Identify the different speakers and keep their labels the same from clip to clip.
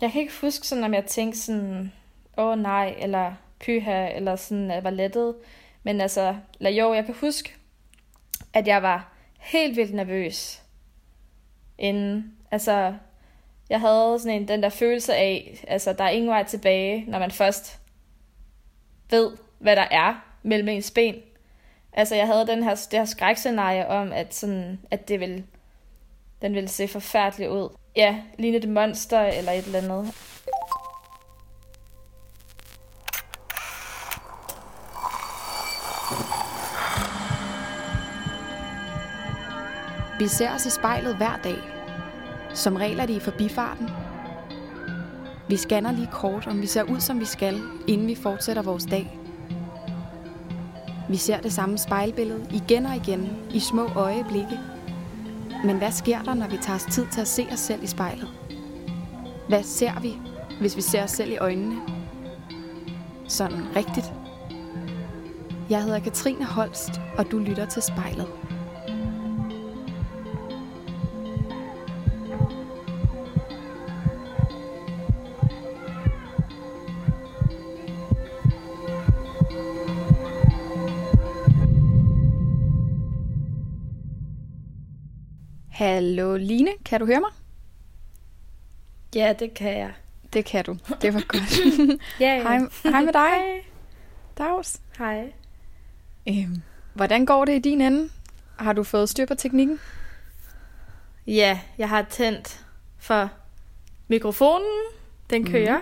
Speaker 1: jeg kan ikke huske sådan, om jeg tænkte sådan, åh oh, nej, eller pyha, eller sådan, at jeg var lettet. Men altså, eller jo, jeg kan huske, at jeg var helt vildt nervøs inden. Altså, jeg havde sådan en, den der følelse af, altså, der er ingen vej tilbage, når man først ved, hvad der er mellem ens ben. Altså, jeg havde den her, det her skrækscenarie om, at, sådan, at det ville, den ville se forfærdelig ud. Ja, lignede det monster eller et eller andet.
Speaker 2: Vi ser os i spejlet hver dag. Som regel er det i forbifarten. Vi scanner lige kort, om vi ser ud, som vi skal, inden vi fortsætter vores dag. Vi ser det samme spejlbillede igen og igen i små øjeblikke. Men hvad sker der, når vi tager os tid til at se os selv i spejlet? Hvad ser vi, hvis vi ser os selv i øjnene? Sådan rigtigt. Jeg hedder Katrine Holst, og du lytter til spejlet. Hallo Line, kan du høre mig?
Speaker 1: Ja, det kan jeg.
Speaker 2: Det kan du. Det var godt.
Speaker 1: Ja,
Speaker 2: hej, hej med dig.
Speaker 1: Hej.
Speaker 2: Dags.
Speaker 1: Hej.
Speaker 2: Øhm, hvordan går det i din ende? Har du fået styr på teknikken?
Speaker 1: Ja, jeg har tændt for mikrofonen. Den kører.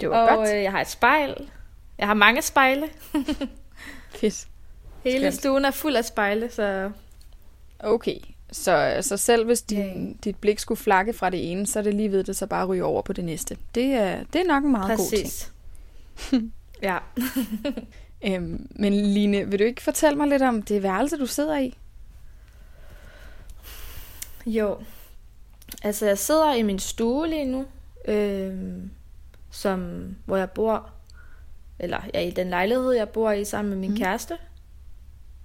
Speaker 2: Det
Speaker 1: Mm. og øh, jeg har et spejl. Jeg har mange spejle.
Speaker 2: Fedt.
Speaker 1: Hele
Speaker 2: Skønt.
Speaker 1: stuen er fuld af spejle, så
Speaker 2: Okay, så, så selv hvis din, dit blik skulle flakke fra det ene, så er det lige ved det, så bare ryge over på det næste. Det er, det er nok en meget god ting.
Speaker 1: præcis. ja.
Speaker 2: Øhm, men Line, vil du ikke fortælle mig lidt om det værelse, du sidder i?
Speaker 1: Jo. Altså, jeg sidder i min stue lige nu, øh, som, hvor jeg bor, eller ja, i den lejlighed, jeg bor i sammen med min mm. kæreste.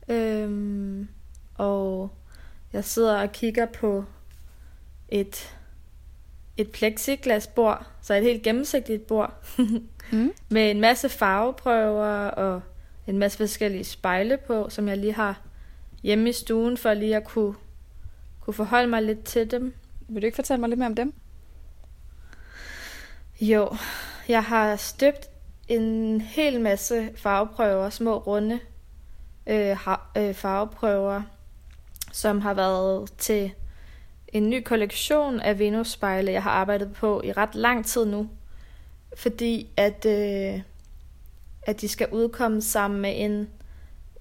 Speaker 1: Øh, og jeg sidder og kigger på et, et plexiglasbord, så et helt gennemsigtigt bord,
Speaker 2: Mm.
Speaker 1: med en masse farveprøver og en masse forskellige spejle på, som jeg lige har hjemme i stuen, for lige at kunne, kunne forholde mig lidt til dem.
Speaker 2: Vil du ikke fortælle mig lidt mere om dem?
Speaker 1: Jo, jeg har støbt en hel masse farveprøver, små runde øh, øh, farveprøver, som har været til en ny kollektion af Venus-spejle, jeg har arbejdet på i ret lang tid nu. Fordi at, øh, at de skal udkomme sammen med en,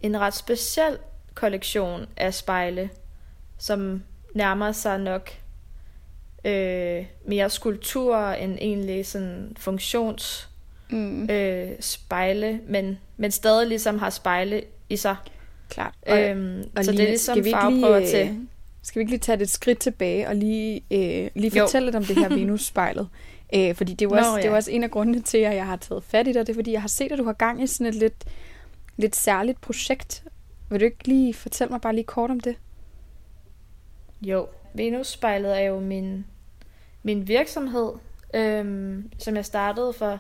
Speaker 1: en ret speciel kollektion af spejle, som nærmer sig nok øh, mere skulpturer end egentlig sådan funktions
Speaker 2: Mm.
Speaker 1: øh, spejle, men, men stadig ligesom har spejle i sig.
Speaker 2: Klart. Og,
Speaker 1: Øhm,
Speaker 2: og
Speaker 1: så det er ligesom
Speaker 2: skal
Speaker 1: farveprøver
Speaker 2: lige,
Speaker 1: til.
Speaker 2: øh, Skal vi ikke lige tage det et skridt tilbage og lige, øh, lige
Speaker 1: Jo.
Speaker 2: fortælle lidt om det her Venus-spejlet? Øh, fordi det er, jo
Speaker 1: Nå,
Speaker 2: også, det er jo
Speaker 1: ja.
Speaker 2: også en af grundene til, at jeg har taget fat i dig. Det er, fordi jeg har set, at du har gang i sådan et lidt, lidt særligt projekt. Vil du ikke lige fortælle mig bare lige kort om det?
Speaker 1: Jo, Venus-spejlet er jo min, min virksomhed, øhm, som jeg startede for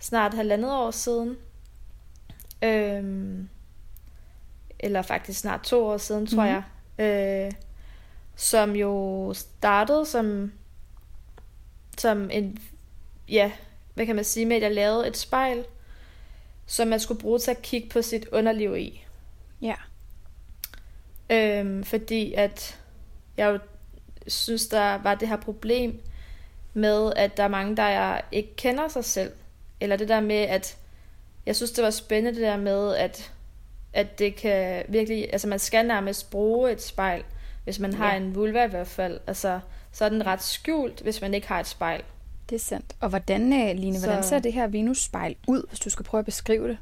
Speaker 1: snart halvandet år siden. Øhm, eller faktisk snart to år siden, tror
Speaker 2: Mhm.
Speaker 1: jeg. Øh, som jo startede som, som en, ja, hvad kan man sige med, at jeg lavede et spejl, som man skulle bruge til at kigge på sit underliv i.
Speaker 2: Ja.
Speaker 1: Øhm, fordi at jeg jo synes, der var det her problem med, at der er mange, der ikke kender sig selv. Eller det der med, at jeg synes, det var spændende det der med, at, at det kan virkelig, altså man skal nærmest bruge et spejl, hvis man har
Speaker 2: Ja.
Speaker 1: en vulva i hvert fald. Altså, så er den ret skjult, hvis man ikke har et spejl.
Speaker 2: Det er sandt. Og hvordan, øh, Line, hvordan
Speaker 1: Så-
Speaker 2: ser det her Venus-spejl ud, hvis du skal prøve at beskrive det?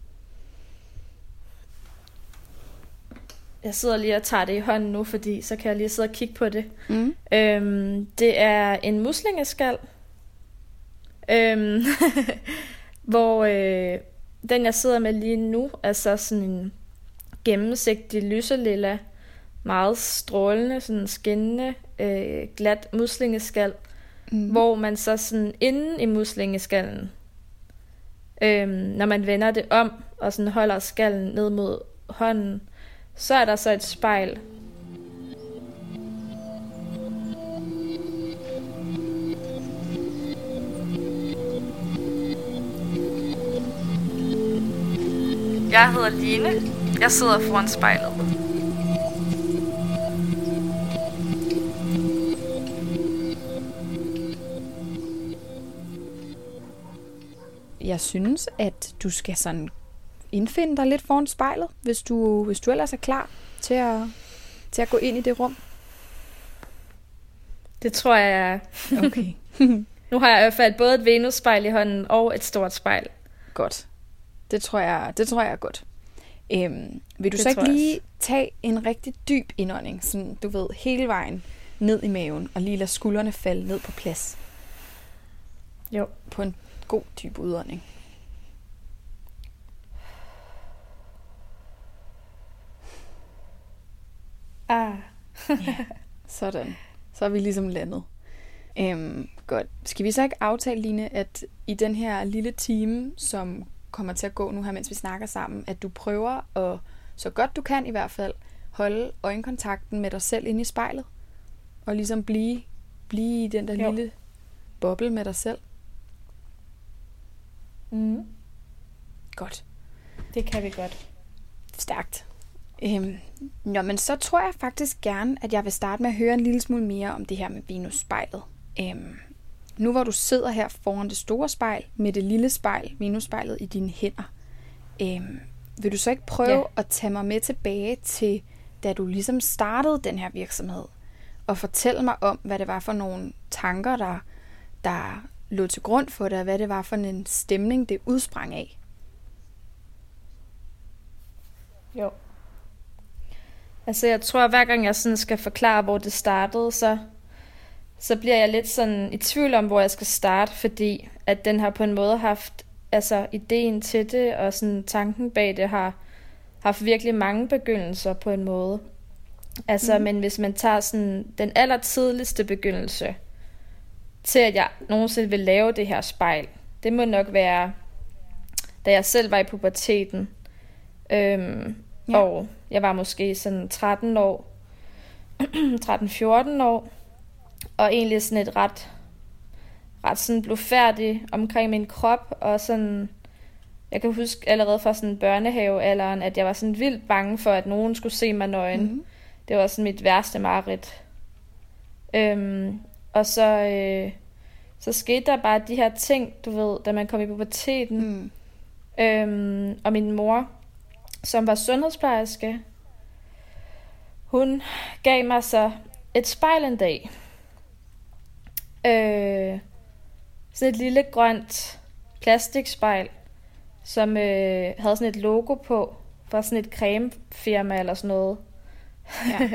Speaker 1: Jeg sidder lige og tager det i hånden nu, fordi så kan jeg lige sidde og kigge på det.
Speaker 2: Mm.
Speaker 1: Øhm, det er en muslingeskal, øhm, hvor øh, den jeg sidder med lige nu er så sådan en gennemsigtig lyselilla, meget strålende, sådan skinnende, øh, glat muslingeskal, mm. hvor man så sådan inde i muslingeskallen, øhm, når man vender det om og sådan holder skallen ned mod hånden, så er der så et spejl. Jeg hedder Line. Jeg sidder foran spejlet.
Speaker 2: Jeg synes, at du skal sådan indfinde dig lidt foran spejlet, hvis du, hvis du ellers er klar til at, til at gå ind i det rum.
Speaker 1: Det tror jeg, jeg er.
Speaker 2: Okay.
Speaker 1: nu har jeg i hvert fald både et Venus-spejl i hånden og et stort spejl.
Speaker 2: Godt. Det tror jeg, det tror jeg er godt. Øhm, vil du det så ikke lige tage en rigtig dyb indånding, sådan du ved, hele vejen ned i maven, og lige lade skuldrene falde ned på plads?
Speaker 1: Jo.
Speaker 2: På en god dyb udånding.
Speaker 1: Ah.
Speaker 2: ja, sådan. Så er vi ligesom landet. Øhm, godt. Skal vi så ikke aftale, Line, at i den her lille time, som kommer til at gå nu her, mens vi snakker sammen, at du prøver at, så godt du kan i hvert fald, holde øjenkontakten med dig selv inde i spejlet, og ligesom blive, blive i den der jo. lille boble med dig selv.
Speaker 1: Mm.
Speaker 2: Godt.
Speaker 1: Det kan vi godt.
Speaker 2: Stærkt. Øhm, nå, men så tror jeg faktisk gerne, at jeg vil starte med at høre en lille smule mere om det her med Venus-spejlet. Øhm, nu hvor du sidder her foran det store spejl, med det lille spejl, Venus-spejlet, i dine hænder, øhm, vil du så ikke prøve ja. at tage mig med tilbage til, da du ligesom startede den her virksomhed, og fortælle mig om, hvad det var for nogle tanker, der, der lå til grund for det, og hvad det var for en stemning, det udsprang af?
Speaker 1: Jo. Altså jeg tror, at hver gang jeg sådan skal forklare, hvor det startede, så, så bliver jeg lidt sådan i tvivl om, hvor jeg skal starte, fordi at den har på en måde haft altså ideen til det, og sådan tanken bag det har haft virkelig mange begyndelser på en måde. Altså, mm. men hvis man tager sådan den aller tidligste begyndelse til, at jeg nogensinde vil lave det her spejl, det må nok være, da jeg selv var i puberteten. Øhm, ja. Og jeg var måske sådan 13 år, 13-14 år, og egentlig sådan et ret, ret sådan blev færdig omkring min krop, og sådan, jeg kan huske allerede fra sådan børnehavealderen, at jeg var sådan vildt bange for, at nogen skulle se mig nøgen. Mm-hmm. Det var sådan mit værste mareridt. Øhm, og så, øh, så skete der bare de her ting, du ved, da man kom i puberteten. Mm. Øhm, og min mor, som var sundhedsplejerske, hun gav mig så et spejl en dag. Øh, sådan et lille grønt plastikspejl, som øh, havde sådan et logo på, fra sådan et cremefirma eller sådan noget. Ja,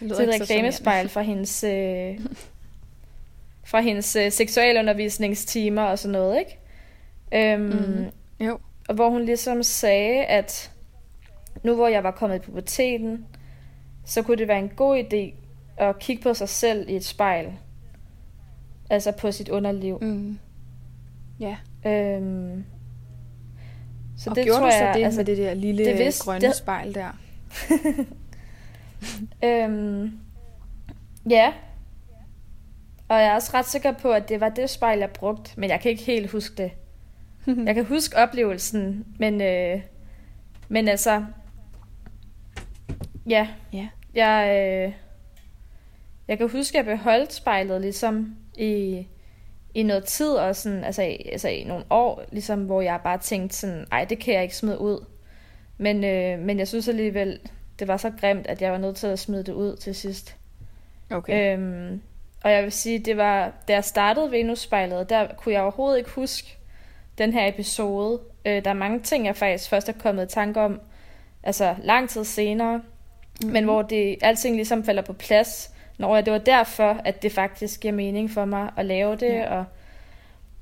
Speaker 1: det lyder det et reklamespejl fra hendes, øh, fra hendes øh, seksualundervisningstimer og sådan noget, ikke? Øhm, mm.
Speaker 2: Jo.
Speaker 1: Og hvor hun ligesom sagde, at nu hvor jeg var kommet i puberteten, så kunne det være en god idé at kigge på sig selv i et spejl. Altså på sit underliv.
Speaker 2: Mm. Ja.
Speaker 1: Øhm,
Speaker 2: så og det gjorde tror du så jeg, det altså, med det der lille det vidste, grønne det... spejl der?
Speaker 1: øhm, ja. Og jeg er også ret sikker på, at det var det spejl, jeg brugte, men jeg kan ikke helt huske det. jeg kan huske oplevelsen, men, øh, men altså, Ja.
Speaker 2: ja.
Speaker 1: Jeg, øh, jeg kan huske, at jeg beholdt spejlet ligesom i, i noget tid, og sådan, altså, altså i nogle år, ligesom, hvor jeg bare tænkte sådan, ej, det kan jeg ikke smide ud. Men, øh, men jeg synes alligevel, det var så grimt, at jeg var nødt til at smide det ud til sidst.
Speaker 2: Okay.
Speaker 1: Øhm, og jeg vil sige, det var, da jeg startede Venus-spejlet, der kunne jeg overhovedet ikke huske den her episode. Øh, der er mange ting, jeg faktisk først er kommet i tanke om, altså lang tid senere. Mm-hmm. Men hvor det alting ligesom falder på plads, når det var derfor, at det faktisk giver mening for mig at lave det. Ja. Og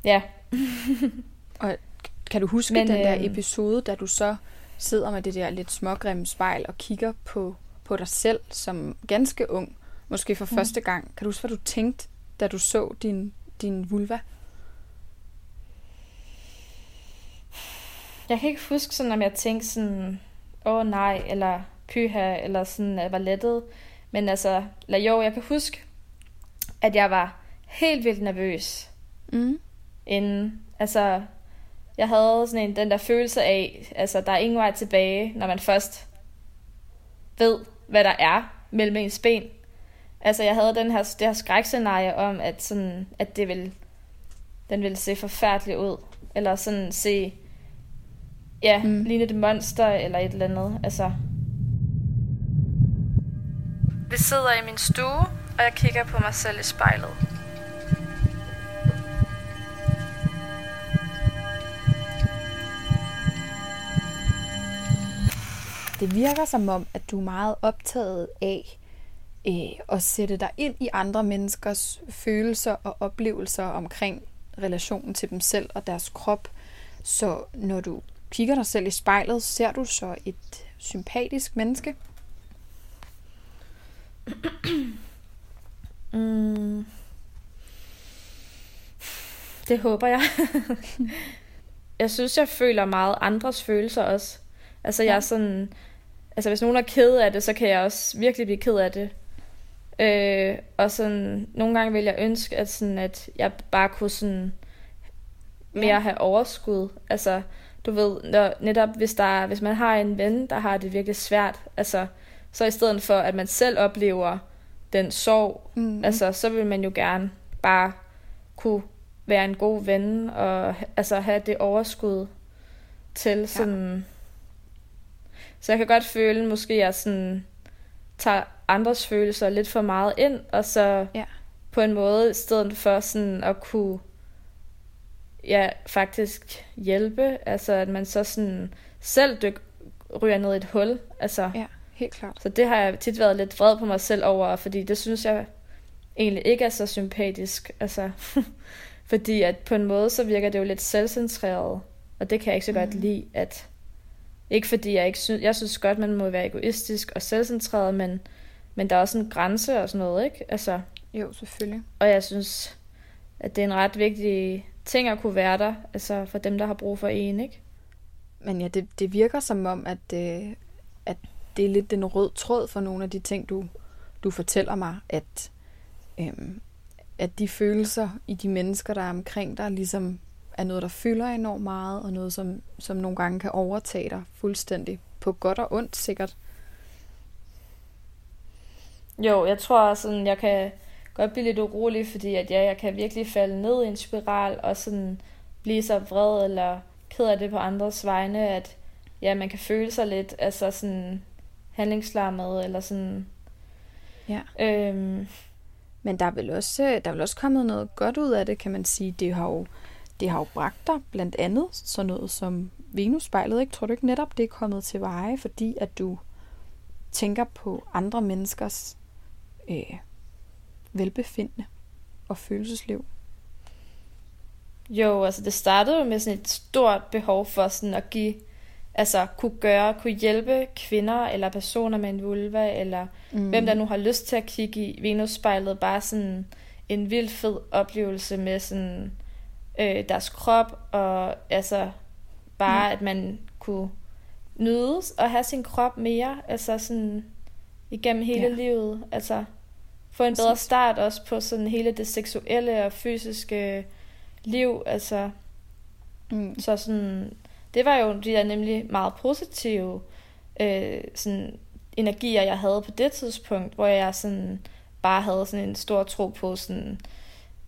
Speaker 1: ja.
Speaker 2: og kan du huske Men, den der øh, episode, da du så sidder med det der lidt smågrimme spejl og kigger på, på dig selv som ganske ung, måske for mm. første gang. Kan du huske, hvad du tænkte, da du så din, din vulva?
Speaker 1: Jeg kan ikke huske sådan, om jeg tænkte sådan, åh oh, nej, eller pyha, eller sådan, at jeg var lettet. Men altså, eller jo, jeg kan huske, at jeg var helt vildt nervøs.
Speaker 2: Mm.
Speaker 1: Inden, altså, jeg havde sådan en, den der følelse af, altså, der er ingen vej tilbage, når man først ved, hvad der er mellem ens ben. Altså, jeg havde den her, det her skrækscenarie om, at, sådan, at det ville, den ville se forfærdelig ud. Eller sådan se, ja, mm. ligne et monster eller et eller andet. Altså. Vi sidder i min stue, og jeg kigger på mig selv i spejlet.
Speaker 2: Det virker som om, at du er meget optaget af øh, at sætte dig ind i andre menneskers følelser og oplevelser omkring relationen til dem selv og deres krop. Så når du kigger dig selv i spejlet, ser du så et sympatisk menneske?
Speaker 1: Mm. Det håber jeg. jeg synes, jeg føler meget andres følelser også. Altså, jeg er sådan... Altså, hvis nogen er ked af det, så kan jeg også virkelig blive ked af det. Øh, og sådan, nogle gange vil jeg ønske, at, sådan, at jeg bare kunne sådan mere ja. have overskud. Altså, du ved, når, netop hvis, der, hvis man har en ven, der har det virkelig svært, altså, så i stedet for, at man selv oplever den sorg, mm. altså, så vil man jo gerne bare kunne være en god ven, og altså have det overskud til sådan... Ja. Så jeg kan godt føle, måske jeg sådan tager andres følelser lidt for meget ind, og så ja. på en måde, i stedet for sådan at kunne ja, faktisk hjælpe, altså at man så sådan selv dyk, ryger ned i et hul, altså.
Speaker 2: Ja, helt klart.
Speaker 1: Så det har jeg tit været lidt vred på mig selv over, fordi det synes jeg egentlig ikke er så sympatisk, altså. fordi at på en måde, så virker det jo lidt selvcentreret, og det kan jeg ikke så godt mm. lide, at ikke fordi jeg ikke synes, jeg synes godt, man må være egoistisk og selvcentreret, men, men der er også en grænse og sådan noget, ikke? Altså,
Speaker 2: jo, selvfølgelig.
Speaker 1: Og jeg synes, at det er en ret vigtig ting at kunne være der, altså for dem, der har brug for en, ikke?
Speaker 2: Men ja, det, det virker som om, at, øh, at det er lidt den rød tråd for nogle af de ting, du, du fortæller mig, at, øhm, at de følelser i de mennesker, der er omkring dig, ligesom er noget, der fylder enormt meget, og noget, som, som nogle gange kan overtage dig fuldstændig. På godt og ondt, sikkert.
Speaker 1: Jo, jeg tror sådan, jeg kan godt blive lidt urolig, fordi at ja, jeg kan virkelig falde ned i en spiral, og sådan blive så vred eller ked af det på andres vegne, at ja, man kan føle sig lidt altså sådan handlingslammet, eller sådan...
Speaker 2: Ja. Øhm, Men der er, vel også, der er vel også kommet noget godt ud af det, kan man sige. Det har jo det har jo bragt dig blandt andet sådan noget som Venusspejlet, ikke? Tror du ikke netop, det er kommet til veje, fordi at du tænker på andre menneskers øh, velbefindende og følelsesliv?
Speaker 1: Jo, altså det startede jo med sådan et stort behov for sådan at give, altså kunne gøre, kunne hjælpe kvinder eller personer med en vulva, eller mm. hvem der nu har lyst til at kigge i Venusspejlet, bare sådan en vild fed oplevelse med sådan øh, deres krop, og altså bare, mm. at man kunne nydes og have sin krop mere, altså sådan igennem hele ja. livet, altså få en bedre start også på sådan hele det seksuelle og fysiske liv, altså mm. så sådan, det var jo de der nemlig meget positive øh, sådan energier, jeg havde på det tidspunkt, hvor jeg sådan bare havde sådan en stor tro på sådan,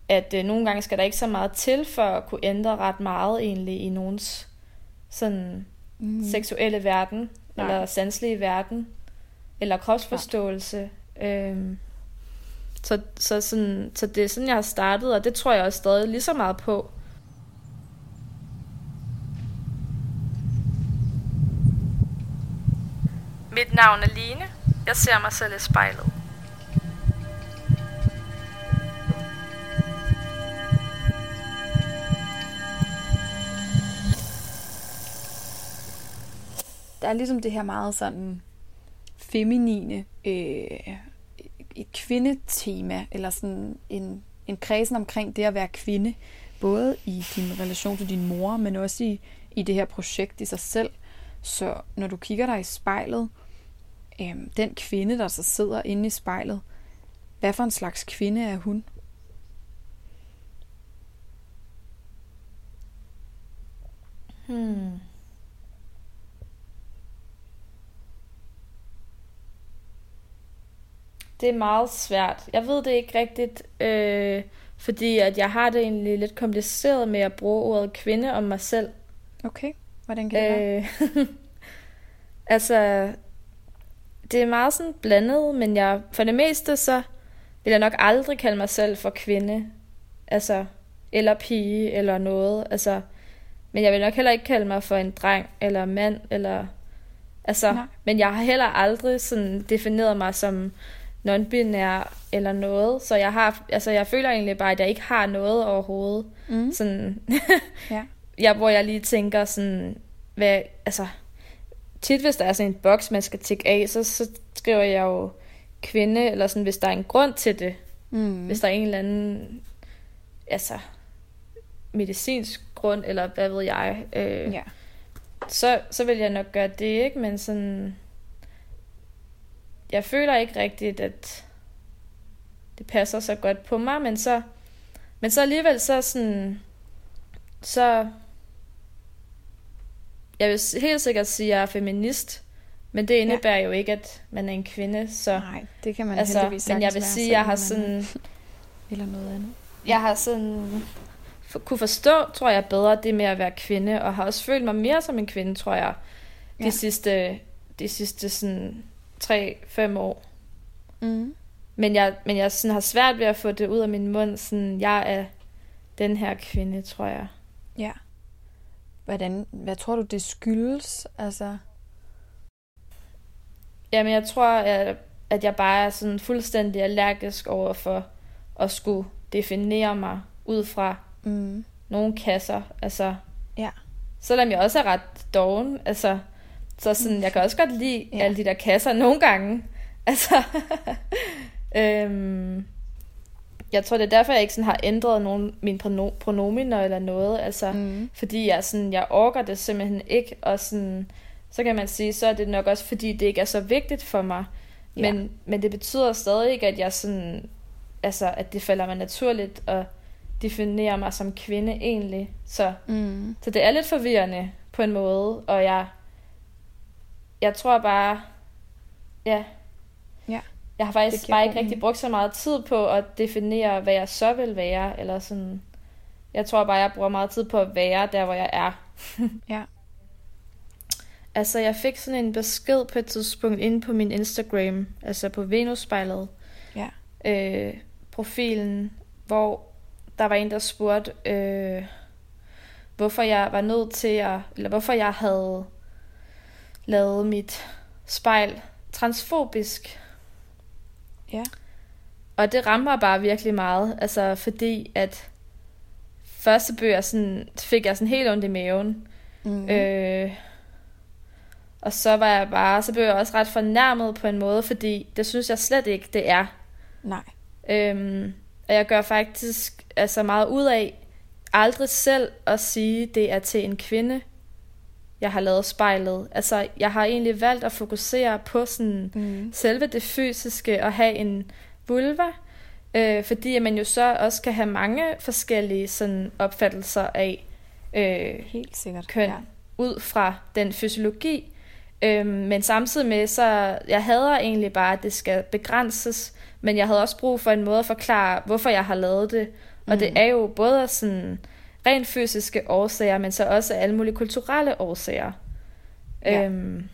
Speaker 1: at øh, nogle gange skal der ikke så meget til for at kunne ændre ret meget egentlig i nogens sådan mm. seksuelle verden, Nej. eller sanselige verden, eller kropsforståelse. Ja. Øhm, så, så, sådan, så det er sådan, jeg har startet, og det tror jeg også stadig lige så meget på. Mit navn er Line. Jeg ser mig selv i spejlet.
Speaker 2: der er ligesom det her meget sådan feminine, øh, et kvindetema, eller sådan en, en kredsen omkring det at være kvinde, både i din relation til din mor, men også i, i det her projekt i sig selv. Så når du kigger dig i spejlet, øhm, den kvinde, der så sidder inde i spejlet, hvad for en slags kvinde er hun?
Speaker 1: Hmm. Det er meget svært. Jeg ved det ikke rigtigt, øh, fordi at jeg har det egentlig lidt kompliceret med at bruge ordet kvinde om mig selv.
Speaker 2: Okay, hvordan kan det være?
Speaker 1: Øh, altså, det er meget sådan blandet, men jeg, for det meste så vil jeg nok aldrig kalde mig selv for kvinde. Altså, eller pige, eller noget. Altså, men jeg vil nok heller ikke kalde mig for en dreng, eller mand, eller... Altså, Nej. men jeg har heller aldrig sådan defineret mig som non-binær eller noget. Så jeg har, altså jeg føler egentlig bare, at jeg ikke har noget overhovedet. Mm. Sådan, ja. jeg, hvor jeg lige tænker sådan, hvad, altså, tit hvis der er sådan en boks, man skal tække af, så, så skriver jeg jo kvinde, eller sådan, hvis der er en grund til det. Mm. Hvis der er en eller anden, altså, medicinsk grund, eller hvad ved jeg. Øh, ja. så, så vil jeg nok gøre det, ikke? Men sådan, jeg føler ikke rigtigt, at det passer så godt på mig, men så, men så alligevel så sådan, så, jeg vil helt sikkert sige, at jeg er feminist, men det indebærer ja. jo ikke, at man er en kvinde, så...
Speaker 2: Nej, det kan man altså, heldigvis
Speaker 1: Men jeg vil sige, at jeg har sådan...
Speaker 2: Eller noget andet.
Speaker 1: Jeg har sådan for, kunne forstå, tror jeg, bedre det med at være kvinde, og har også følt mig mere som en kvinde, tror jeg, de ja. sidste, de sidste sådan 3-5 år. Mm. Men jeg, men jeg sådan har svært ved at få det ud af min mund, sådan, jeg er den her kvinde, tror jeg.
Speaker 2: Ja. Hvordan, hvad tror du, det skyldes? Altså...
Speaker 1: Jamen, jeg tror, at, at jeg bare er sådan fuldstændig allergisk over for at skulle definere mig ud fra mm. nogle kasser. Altså, ja. Selvom jeg også er ret doven, altså, så sådan, jeg kan også godt lide ja. alle de der kasser nogle gange. Altså, øhm, jeg tror, det er derfor, jeg ikke sådan har ændret nogen, mine pronominer eller noget. Altså, mm. fordi jeg, sådan, jeg orker det simpelthen ikke. Og sådan, så kan man sige, så er det nok også, fordi det ikke er så vigtigt for mig. Ja. Men, men det betyder stadig ikke, at jeg sådan, altså, at det falder mig naturligt at definere mig som kvinde egentlig. Så, mm. så det er lidt forvirrende på en måde, og jeg, jeg tror bare, ja. Jeg har faktisk bare ikke rigtig brugt så meget tid på at definere, hvad jeg så vil være, eller sådan, jeg tror bare, jeg bruger meget tid på at være der, hvor jeg er. ja. Altså, jeg fik sådan en besked på et tidspunkt inde på min Instagram, altså på Venusspejlet, ja. øh, profilen, hvor der var en, der spurgte, øh, hvorfor jeg var nødt til at, eller hvorfor jeg havde lavet mit spejl transfobisk. Ja. Og det rammer bare virkelig meget, altså fordi at første bøger sådan, fik jeg sådan helt ondt i maven. Mm. Øh, og så var jeg bare, så blev jeg også ret fornærmet på en måde, fordi det synes jeg slet ikke, det er.
Speaker 2: Nej.
Speaker 1: Øhm, og jeg gør faktisk altså meget ud af aldrig selv at sige, det er til en kvinde, jeg har lavet spejlet. Altså, jeg har egentlig valgt at fokusere på sådan mm. selve det fysiske og have en vulva, øh, fordi man jo så også kan have mange forskellige sådan opfattelser af øh,
Speaker 2: Helt sikkert,
Speaker 1: køn ja. ud fra den fysiologi. Øh, men samtidig med, så jeg hader egentlig bare, at det skal begrænses men jeg havde også brug for en måde at forklare, hvorfor jeg har lavet det. Og mm. det er jo både sådan rent fysiske årsager, men så også alle mulige kulturelle årsager. Ja. Øhm,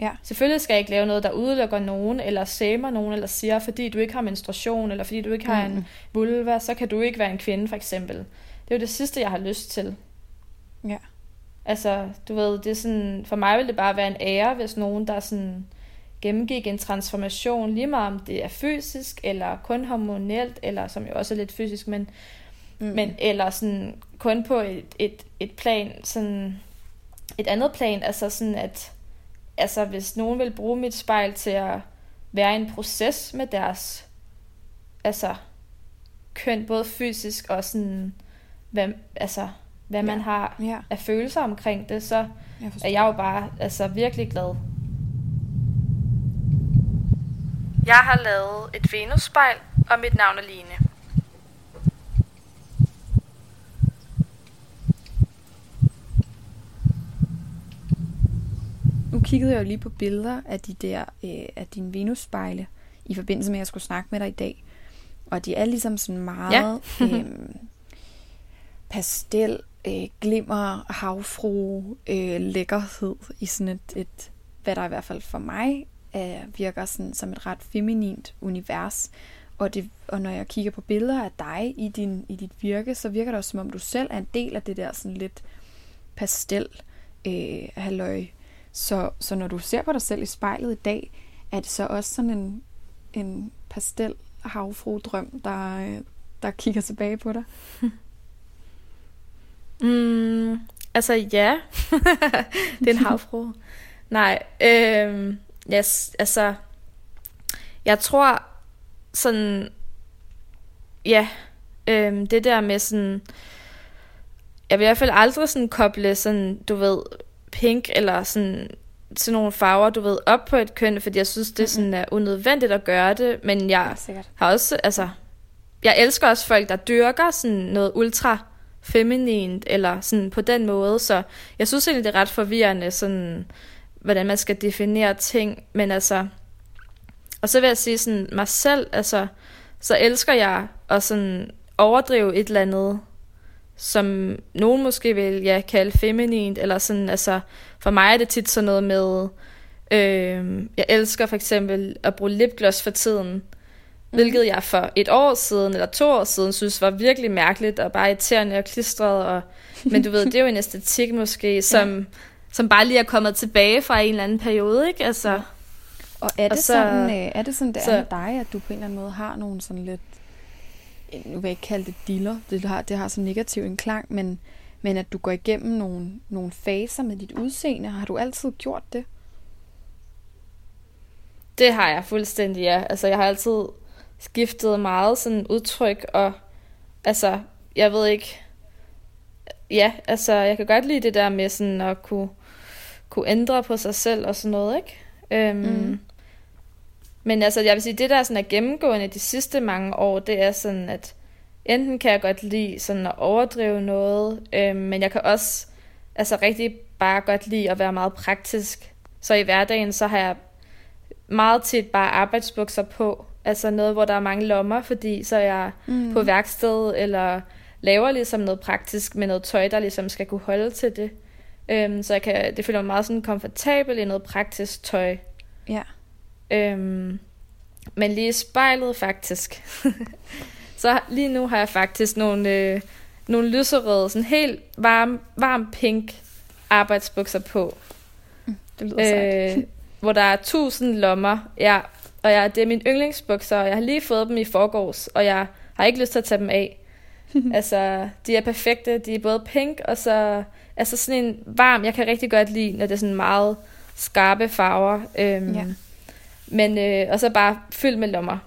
Speaker 1: ja. Selvfølgelig skal jeg ikke lave noget, der udelukker nogen, eller samer nogen, eller siger, fordi du ikke har menstruation, eller fordi du ikke har mm. en vulva, så kan du ikke være en kvinde, for eksempel. Det er jo det sidste, jeg har lyst til. Ja. Altså, du ved, det er sådan, for mig vil det bare være en ære, hvis nogen, der sådan gennemgik en transformation, lige meget om det er fysisk, eller kun hormonelt, eller som jo også er lidt fysisk, men, mm. men eller sådan kun på et, et, et plan, sådan et andet plan, altså sådan at, altså hvis nogen vil bruge mit spejl til at være i en proces med deres, altså køn, både fysisk og sådan, hvad, altså, hvad ja. man har
Speaker 2: Ja,
Speaker 1: af følelser omkring det, så
Speaker 2: jeg
Speaker 1: er jeg jo bare altså, virkelig glad. Jeg har lavet et Venus-spejl, og mit navn er Line.
Speaker 2: Nu kiggede jeg jo lige på billeder af de der øh, af dine Venus-spejle i forbindelse med, at jeg skulle snakke med dig i dag. Og de er ligesom sådan meget ja. øhm, pastel, øh, glimmer, havfru, øh, lækkerhed i sådan et, et, hvad der i hvert fald for mig øh, virker sådan som et ret feminint univers. Og, det, og når jeg kigger på billeder af dig i, din, i dit virke, så virker det også som om du selv er en del af det der sådan lidt pastel øh, halløj. Så, så når du ser på dig selv i spejlet i dag, er det så også sådan en, en pastel havfru drøm, der, der kigger tilbage på dig?
Speaker 1: Mm, altså ja, det er en havfru. Nej, øh, yes, altså, jeg tror sådan, ja, øh, det der med sådan, jeg vil i hvert fald aldrig sådan koble sådan, du ved, pink eller sådan, sådan nogle farver, du ved, op på et køn, fordi jeg synes, det sådan er unødvendigt at gøre det, men jeg
Speaker 2: sikkert.
Speaker 1: har også, altså, jeg elsker også folk, der dyrker sådan noget ultra feminint, eller sådan på den måde, så jeg synes egentlig, det er ret forvirrende, sådan, hvordan man skal definere ting, men altså, og så vil jeg sige sådan, mig selv, altså, så elsker jeg at sådan overdrive et eller andet, som nogen måske vil ja, kalde feminint, eller sådan, altså, for mig er det tit sådan noget med, øh, jeg elsker for eksempel at bruge lipgloss for tiden, mm. hvilket jeg for et år siden, eller to år siden, synes var virkelig mærkeligt, og bare irriterende og klistret, og, men du ved, det er jo en æstetik måske, som, ja. som bare lige er kommet tilbage fra en eller anden periode, ikke? Altså, ja.
Speaker 2: Og er det,
Speaker 1: Og
Speaker 2: så,
Speaker 1: så-
Speaker 2: sådan, øh, er det sådan, det er
Speaker 1: så-
Speaker 2: med dig, at du på en eller anden måde har nogle sådan lidt, nu vil jeg ikke kalde det diller, det har, det har så negativ en klang, men, men at du går igennem nogle, nogle faser med dit udseende. Har du altid gjort det?
Speaker 1: Det har jeg fuldstændig, ja. Altså, jeg har altid skiftet meget sådan udtryk, og altså, jeg ved ikke... Ja, altså, jeg kan godt lide det der med sådan at kunne, kunne ændre på sig selv og sådan noget, ikke? Øhm,
Speaker 2: Mhm.
Speaker 1: Men altså, jeg vil sige, det der sådan er gennemgående de sidste mange år, det er sådan, at enten kan jeg godt lide sådan at overdrive noget, øhm, men jeg kan også altså rigtig bare godt lide at være meget praktisk. Så i hverdagen, så har jeg meget tit bare arbejdsbukser på. Altså noget, hvor der er mange lommer, fordi så er jeg mm. på værksted, eller laver ligesom noget praktisk med noget tøj, der ligesom skal kunne holde til det. Øhm, så jeg kan, det føler mig meget sådan komfortabel i noget praktisk tøj.
Speaker 2: Ja.
Speaker 1: Øhm, men lige spejlet faktisk. så lige nu har jeg faktisk nogle, øh, nogle lyserøde, sådan helt varm, varm pink arbejdsbukser på.
Speaker 2: Det lyder sejt.
Speaker 1: Øh, hvor der er tusind lommer. Ja, og jeg, det er mine yndlingsbukser, og jeg har lige fået dem i forgårs, og jeg har ikke lyst til at tage dem af. altså, de er perfekte. De er både pink, og så altså sådan en varm, jeg kan rigtig godt lide, når det er sådan meget skarpe farver. Øhm,
Speaker 2: Ja.
Speaker 1: Men, øh, og så bare fyldt med lommer.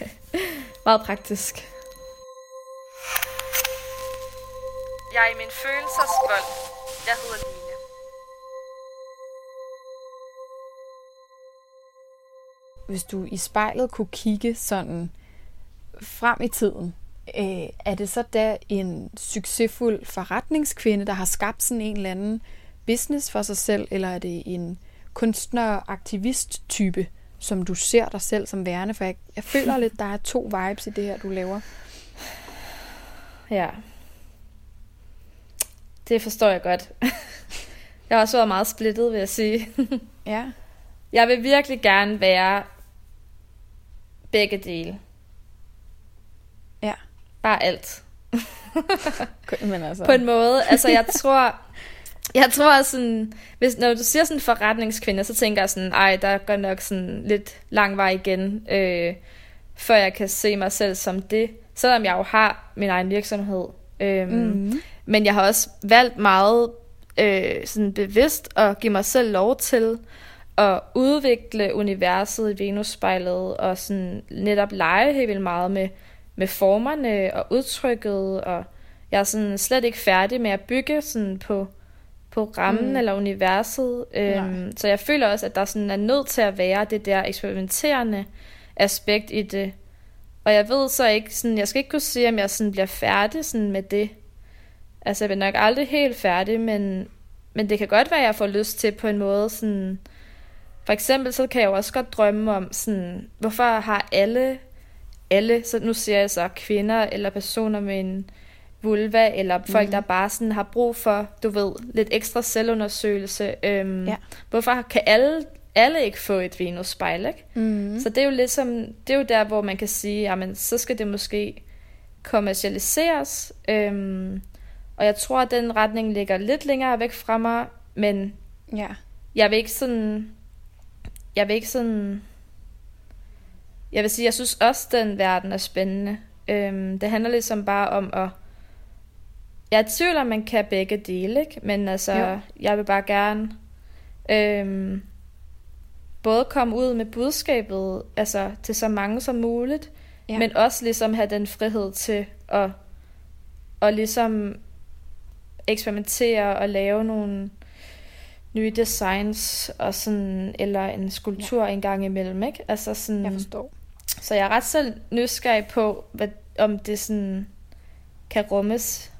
Speaker 1: meget praktisk. Jeg er i min følelsesvold. Jeg hedder Line.
Speaker 2: Hvis du i spejlet kunne kigge sådan frem i tiden, øh, er det så da en succesfuld forretningskvinde, der har skabt sådan en eller anden business for sig selv, eller er det en kunstner-aktivist-type, som du ser dig selv som værende? For jeg, jeg føler lidt, der er to vibes i det her, du laver.
Speaker 1: Ja. Det forstår jeg godt. jeg har også været meget splittet, vil jeg sige.
Speaker 2: Ja.
Speaker 1: jeg vil virkelig gerne være begge dele.
Speaker 2: Ja.
Speaker 1: Bare alt.
Speaker 2: Men altså,
Speaker 1: På en måde. Altså, jeg tror... Jeg tror sådan, hvis, når du siger sådan forretningskvinde, så tænker jeg sådan, ej, der går nok sådan lidt lang vej igen, øh, før jeg kan se mig selv som det. Selvom jeg jo har min egen virksomhed. Øhm,
Speaker 2: Mhm.
Speaker 1: Men jeg har også valgt meget øh, sådan bevidst at give mig selv lov til at udvikle universet i Venus-spejlet, og sådan netop lege helt vildt meget med med formerne og udtrykket, og jeg er sådan slet ikke færdig med at bygge sådan på, på rammen mm. eller universet. Øhm, så jeg føler også, at der sådan er nødt til at være det der eksperimenterende aspekt i det. Og jeg ved så ikke, sådan, jeg skal ikke kunne sige, om jeg sådan bliver færdig sådan med det. Altså, jeg bliver nok aldrig helt færdig, men, men det kan godt være, at jeg får lyst til på en måde sådan... For eksempel, så kan jeg jo også godt drømme om sådan, hvorfor har alle, alle, så nu siger jeg så kvinder eller personer med en vulva, eller folk, mm. der bare sådan har brug for, du ved, lidt ekstra selvundersøgelse. Øhm, ja. Hvorfor kan alle, alle ikke få et venusspejl, ikke? Mm. Så det er jo ligesom, det er jo der, hvor man kan sige, jamen, så skal det måske kommercialiseres. Øhm, og jeg tror, at den retning ligger lidt længere væk fra mig, men ja. jeg vil ikke sådan, jeg vil ikke sådan, jeg vil sige, jeg synes også, den verden er spændende. Øhm, det handler ligesom bare om at jeg er i tvivl om, man kan begge dele, ikke? men altså, jo. jeg vil bare gerne øhm, både komme ud med budskabet altså, til så mange som muligt, ja. men også ligesom have den frihed til at, at ligesom eksperimentere og lave nogle nye designs og sådan, eller en skulptur ja. en gang imellem, ikke? Altså sådan,
Speaker 2: jeg forstår.
Speaker 1: Så jeg er ret så nysgerrig på, hvad, om det sådan kan rummes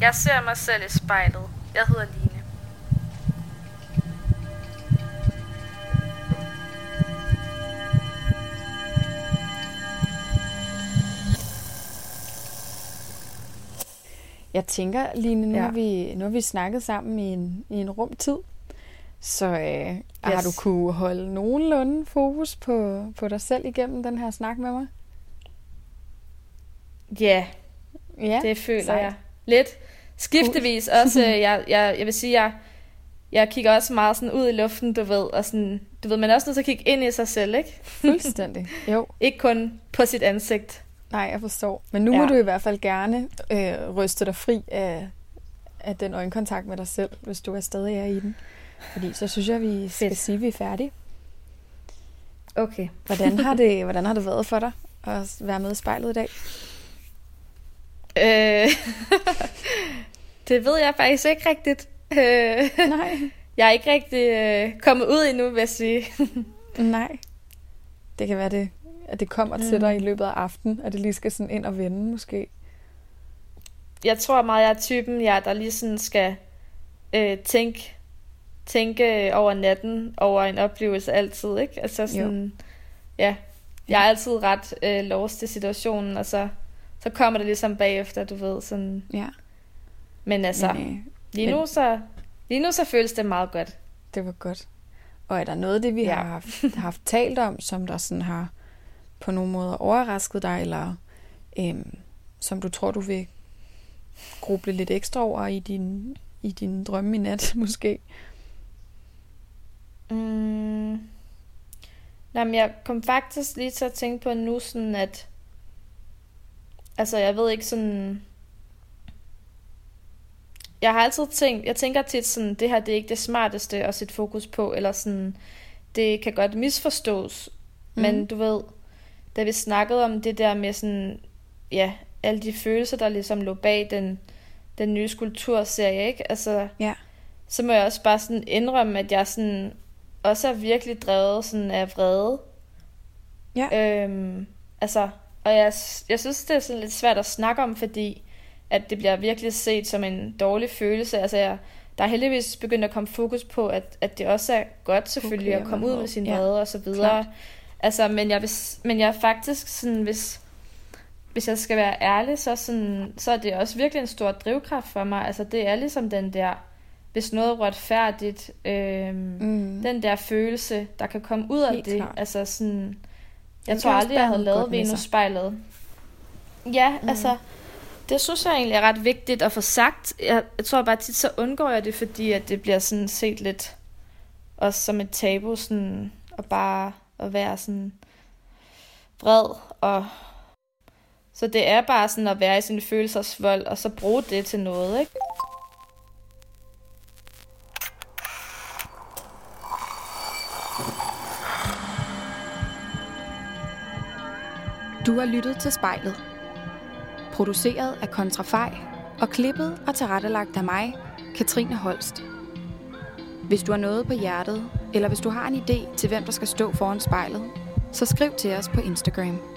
Speaker 1: Jeg ser mig selv i spejlet. Jeg hedder Line.
Speaker 2: Jeg tænker, Line, nu, ja. har vi, nu har vi snakket sammen i en, i en rum tid. Så øh, yes. har du kunne holde nogenlunde fokus på, på dig selv igennem den her snak med mig?
Speaker 1: Ja, ja det føler sejt. jeg. Lidt skiftevis også. Jeg, jeg, jeg vil sige, jeg, jeg kigger også meget sådan ud i luften, du ved, og sådan, du ved, man er også nødt til at kigge ind i sig selv, ikke?
Speaker 2: Fuldstændig, jo.
Speaker 1: ikke kun på sit ansigt.
Speaker 2: Nej, jeg forstår. Men nu ja. må du i hvert fald gerne øh, ryste dig fri af, af den øjenkontakt med dig selv, hvis du er stadig er i den. Fordi så synes jeg, vi skal Fedt. sige, at vi er færdige.
Speaker 1: Okay.
Speaker 2: Hvordan har, det, hvordan har det været for dig at være med i spejlet i dag?
Speaker 1: Øh, det ved jeg faktisk ikke rigtigt. Øh, Nej. Jeg er ikke rigtig øh, kommet ud endnu, vil jeg sige.
Speaker 2: Nej. Det kan være, det, at det kommer mm. til dig i løbet af aftenen, at det lige skal sådan ind og vende måske.
Speaker 1: Jeg tror meget, jeg er typen, ja, der lige sådan skal øh, tænke, tænke over natten, over en oplevelse altid, ikke? Altså sådan, jo. ja, jeg er altid ret øh, lost i situationen, og så så kommer det ligesom bagefter, du ved, sådan... Ja. Men altså, men, øh, lige, nu, men... så, lige nu så føles det meget godt.
Speaker 2: Det var godt. Og er der noget af det, vi ja. har haft, haft talt om, som der sådan har på nogen måde overrasket dig, eller øhm, som du tror, du vil gruble lidt ekstra over i din, i din drømme i nat, måske?
Speaker 1: Mm. Jamen, jeg kom faktisk lige til at tænke på nu, sådan at Altså, jeg ved ikke sådan... Jeg har altid tænkt, jeg tænker tit sådan, det her det er ikke det smarteste at sætte fokus på, eller sådan, det kan godt misforstås. Mm. Men du ved, da vi snakkede om det der med sådan, ja, alle de følelser, der ligesom lå bag den, den nye skulpturserie, ikke? Altså, ja. så må jeg også bare sådan indrømme, at jeg sådan også er virkelig drevet sådan af vrede. Ja. Øhm, altså, og jeg, jeg synes, det er sådan lidt svært at snakke om, fordi at det bliver virkelig set som en dårlig følelse. Altså, jeg, der er heldigvis begyndt at komme fokus på, at, at det også er godt selvfølgelig okay, at komme ud med sin ja, og så videre. Klart. Altså, men jeg, vil, men jeg er faktisk sådan, hvis, hvis jeg skal være ærlig, så, sådan, så er det også virkelig en stor drivkraft for mig. Altså, det er ligesom den der, hvis noget er retfærdigt, øhm, mm. den der følelse, der kan komme ud af Helt det. Klart. Altså sådan, jeg tror aldrig, jeg havde lavet Venus-spejlet. Ja, mm. altså, det synes jeg egentlig er ret vigtigt at få sagt. Jeg, jeg tror bare tit, så undgår jeg det, fordi at det bliver sådan set lidt også som et tabu, sådan, at bare at være sådan vred. Og så det er bare sådan at være i sin følelsesvold, og så bruge det til noget, ikke?
Speaker 2: Du har lyttet til spejlet. Produceret af Kontrafej og klippet og tilrettelagt af mig, Katrine Holst. Hvis du har noget på hjertet, eller hvis du har en idé til, hvem der skal stå foran spejlet, så skriv til os på Instagram.